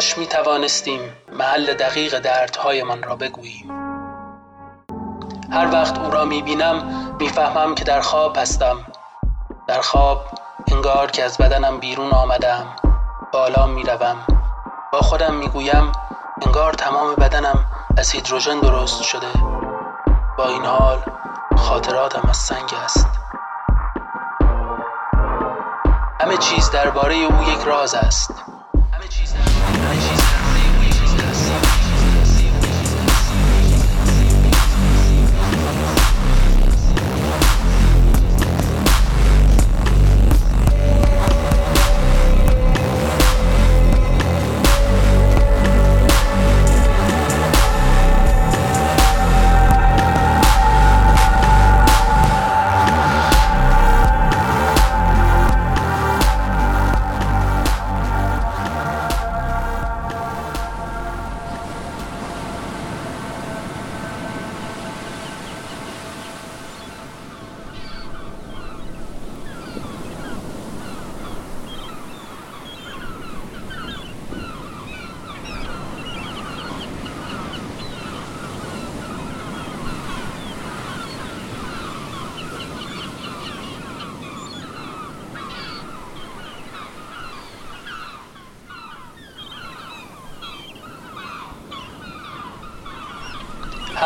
کاش می توانستیم محل دقیق دردهایمان را بگوییم. هر وقت او را می بینم می فهمم که در خواب هستم. در خواب انگار که از بدنم بیرون آمدم. بالا می روم. با خودم می گویم انگار تمام بدنم از هیدروژن درست شده. با این حال خاطراتم از سنگ است. همه چیز درباره او یک راز است.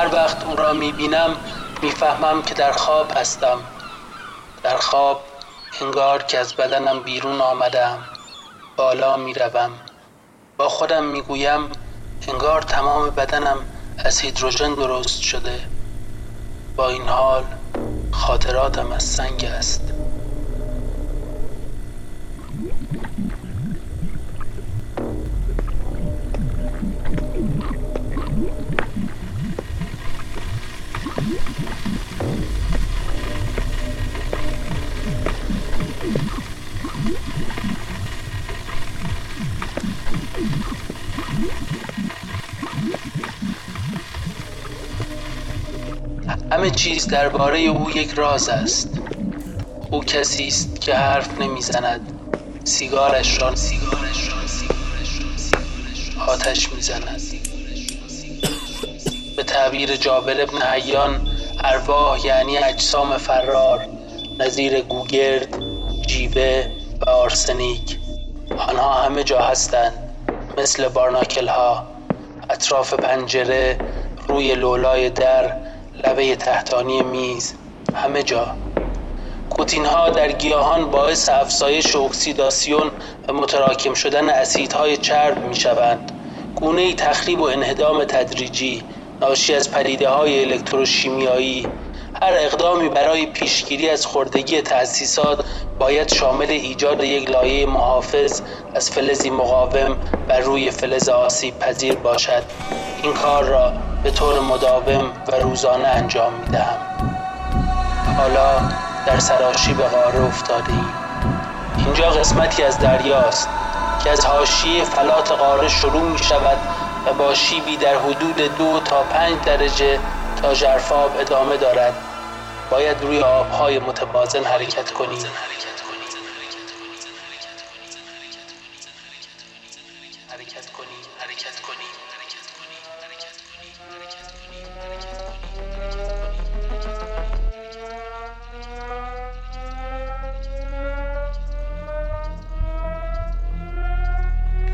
هر وقت او را می بینم می فهمم که در خواب هستم. در خواب انگار که از بدنم بیرون آمدم. بالا می روم با خودم می گویم انگار تمام بدنم از هیدروژن درست شده. با این حال خاطراتم از سنگ است. همه چیز درباره او یک راز است. او کسی است که حرف نمی‌زند. سیگارش را آتش می‌زند. تعبیر جابر ابن حیان ارواح یعنی اجسام فرار نظیر گوگرد جیبه و آرسنیک. آنها همه جا هستند مثل بارناکل ها اطراف پنجره روی لولای در لبه تحتانی میز. همه جا. کوتین ها در گیاهان باعث افزایش اکسیداسیون و متراکم شدن اسیدهای چرب می شوند گونه تخریب و انهدام تدریجی ناشی از پدیده های الکتروشیمیایی. هر اقدامی برای پیشگیری از خوردگی تأسیسات باید شامل ایجاد یک لایه محافظ از فلزی مقاوم بر روی فلز آسیب پذیر باشد. این کار را به طور مداوم و روزانه انجام می دهم حالا در سراشی به قاره افتاده ایم اینجا قسمتی از دریاست که از حاشیه فلات قاره شروع می شود و با شیبی در حدود دو تا پنج درجه تا ژرفاب ادامه دارد. باید روی آبهای متوازن حرکت کنیم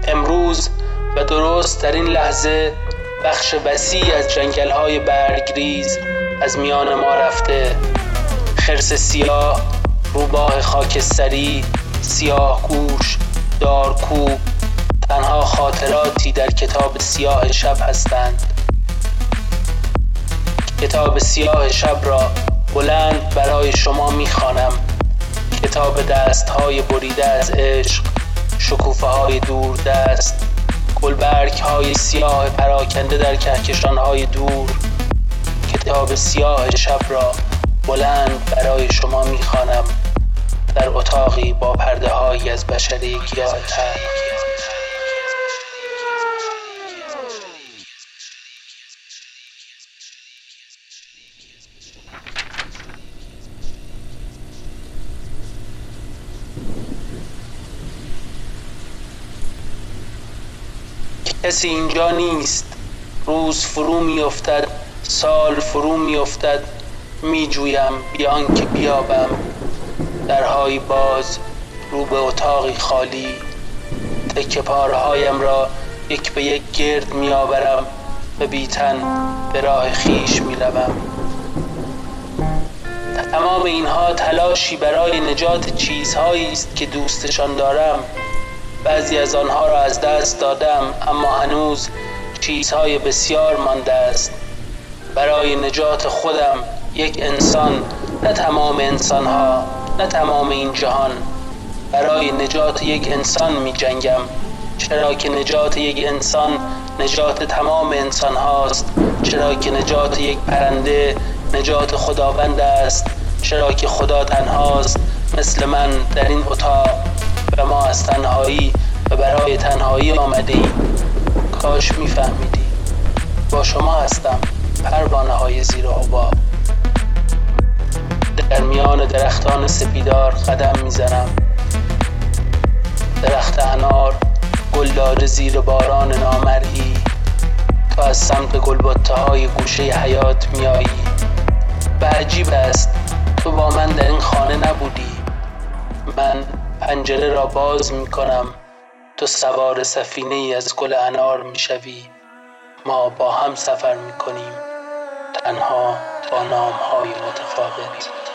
امروز درست در این لحظه بخش وسیعی از جنگل های برگریز از میان ما رفته. خرس سیاه روباه خاکستری سیاه گوش دارکوب تنها خاطراتی در کتاب سیاه شب هستند. کتاب سیاه شب را بلند برای شما می‌خوانم. کتاب دست های بریده از عشق شکوفه های دور دست گلبرگ های سیاه پراکنده در کهکشان های دور. کتاب سیاه شب را بلند برای شما می‌خوانم. در اتاقی با پرده هایی از بشری گیاه کسی اینجا نیست. روز فرو میافتد سال فرو میافتد. میجویم بیان که بیابم. درهای باز رو به اتاقی خالی. تکه پارهایم را یک به یک گرد میآورم. و بیتن به راه خیش می‌روم. تمام اینها تلاشی برای نجات چیزهایی است که دوستشان دارم. بعضی از آنها را از دست دادم اما هنوز چیزهای بسیار مانده است. برای نجات خودم یک انسان نه تمام انسانها نه تمام این جهان. برای نجات یک انسان می جنگم چرا که نجات یک انسان نجات تمام انسان هاست چرا که نجات یک پرنده نجات خداوند است. چرا که خدا تنهاست مثل من در این اتاق. و ما از تنهایی و برای تنهایی آمده ایم کاش میفهمیدی. با شما هستم پروانه های زیر حباب در میان درختان سپیدار قدم می‌زنم. درخت انار گل داده زیر باران نامرئی. تو از سمت گلبته های گوشه حیات میایی و عجیب است تو با من در این خانه نبودی. من پنجره را باز می کنم تو سوار سفینه ای از گل انار می شوی ما با هم سفر می کنیم تنها با نام های متفاوت.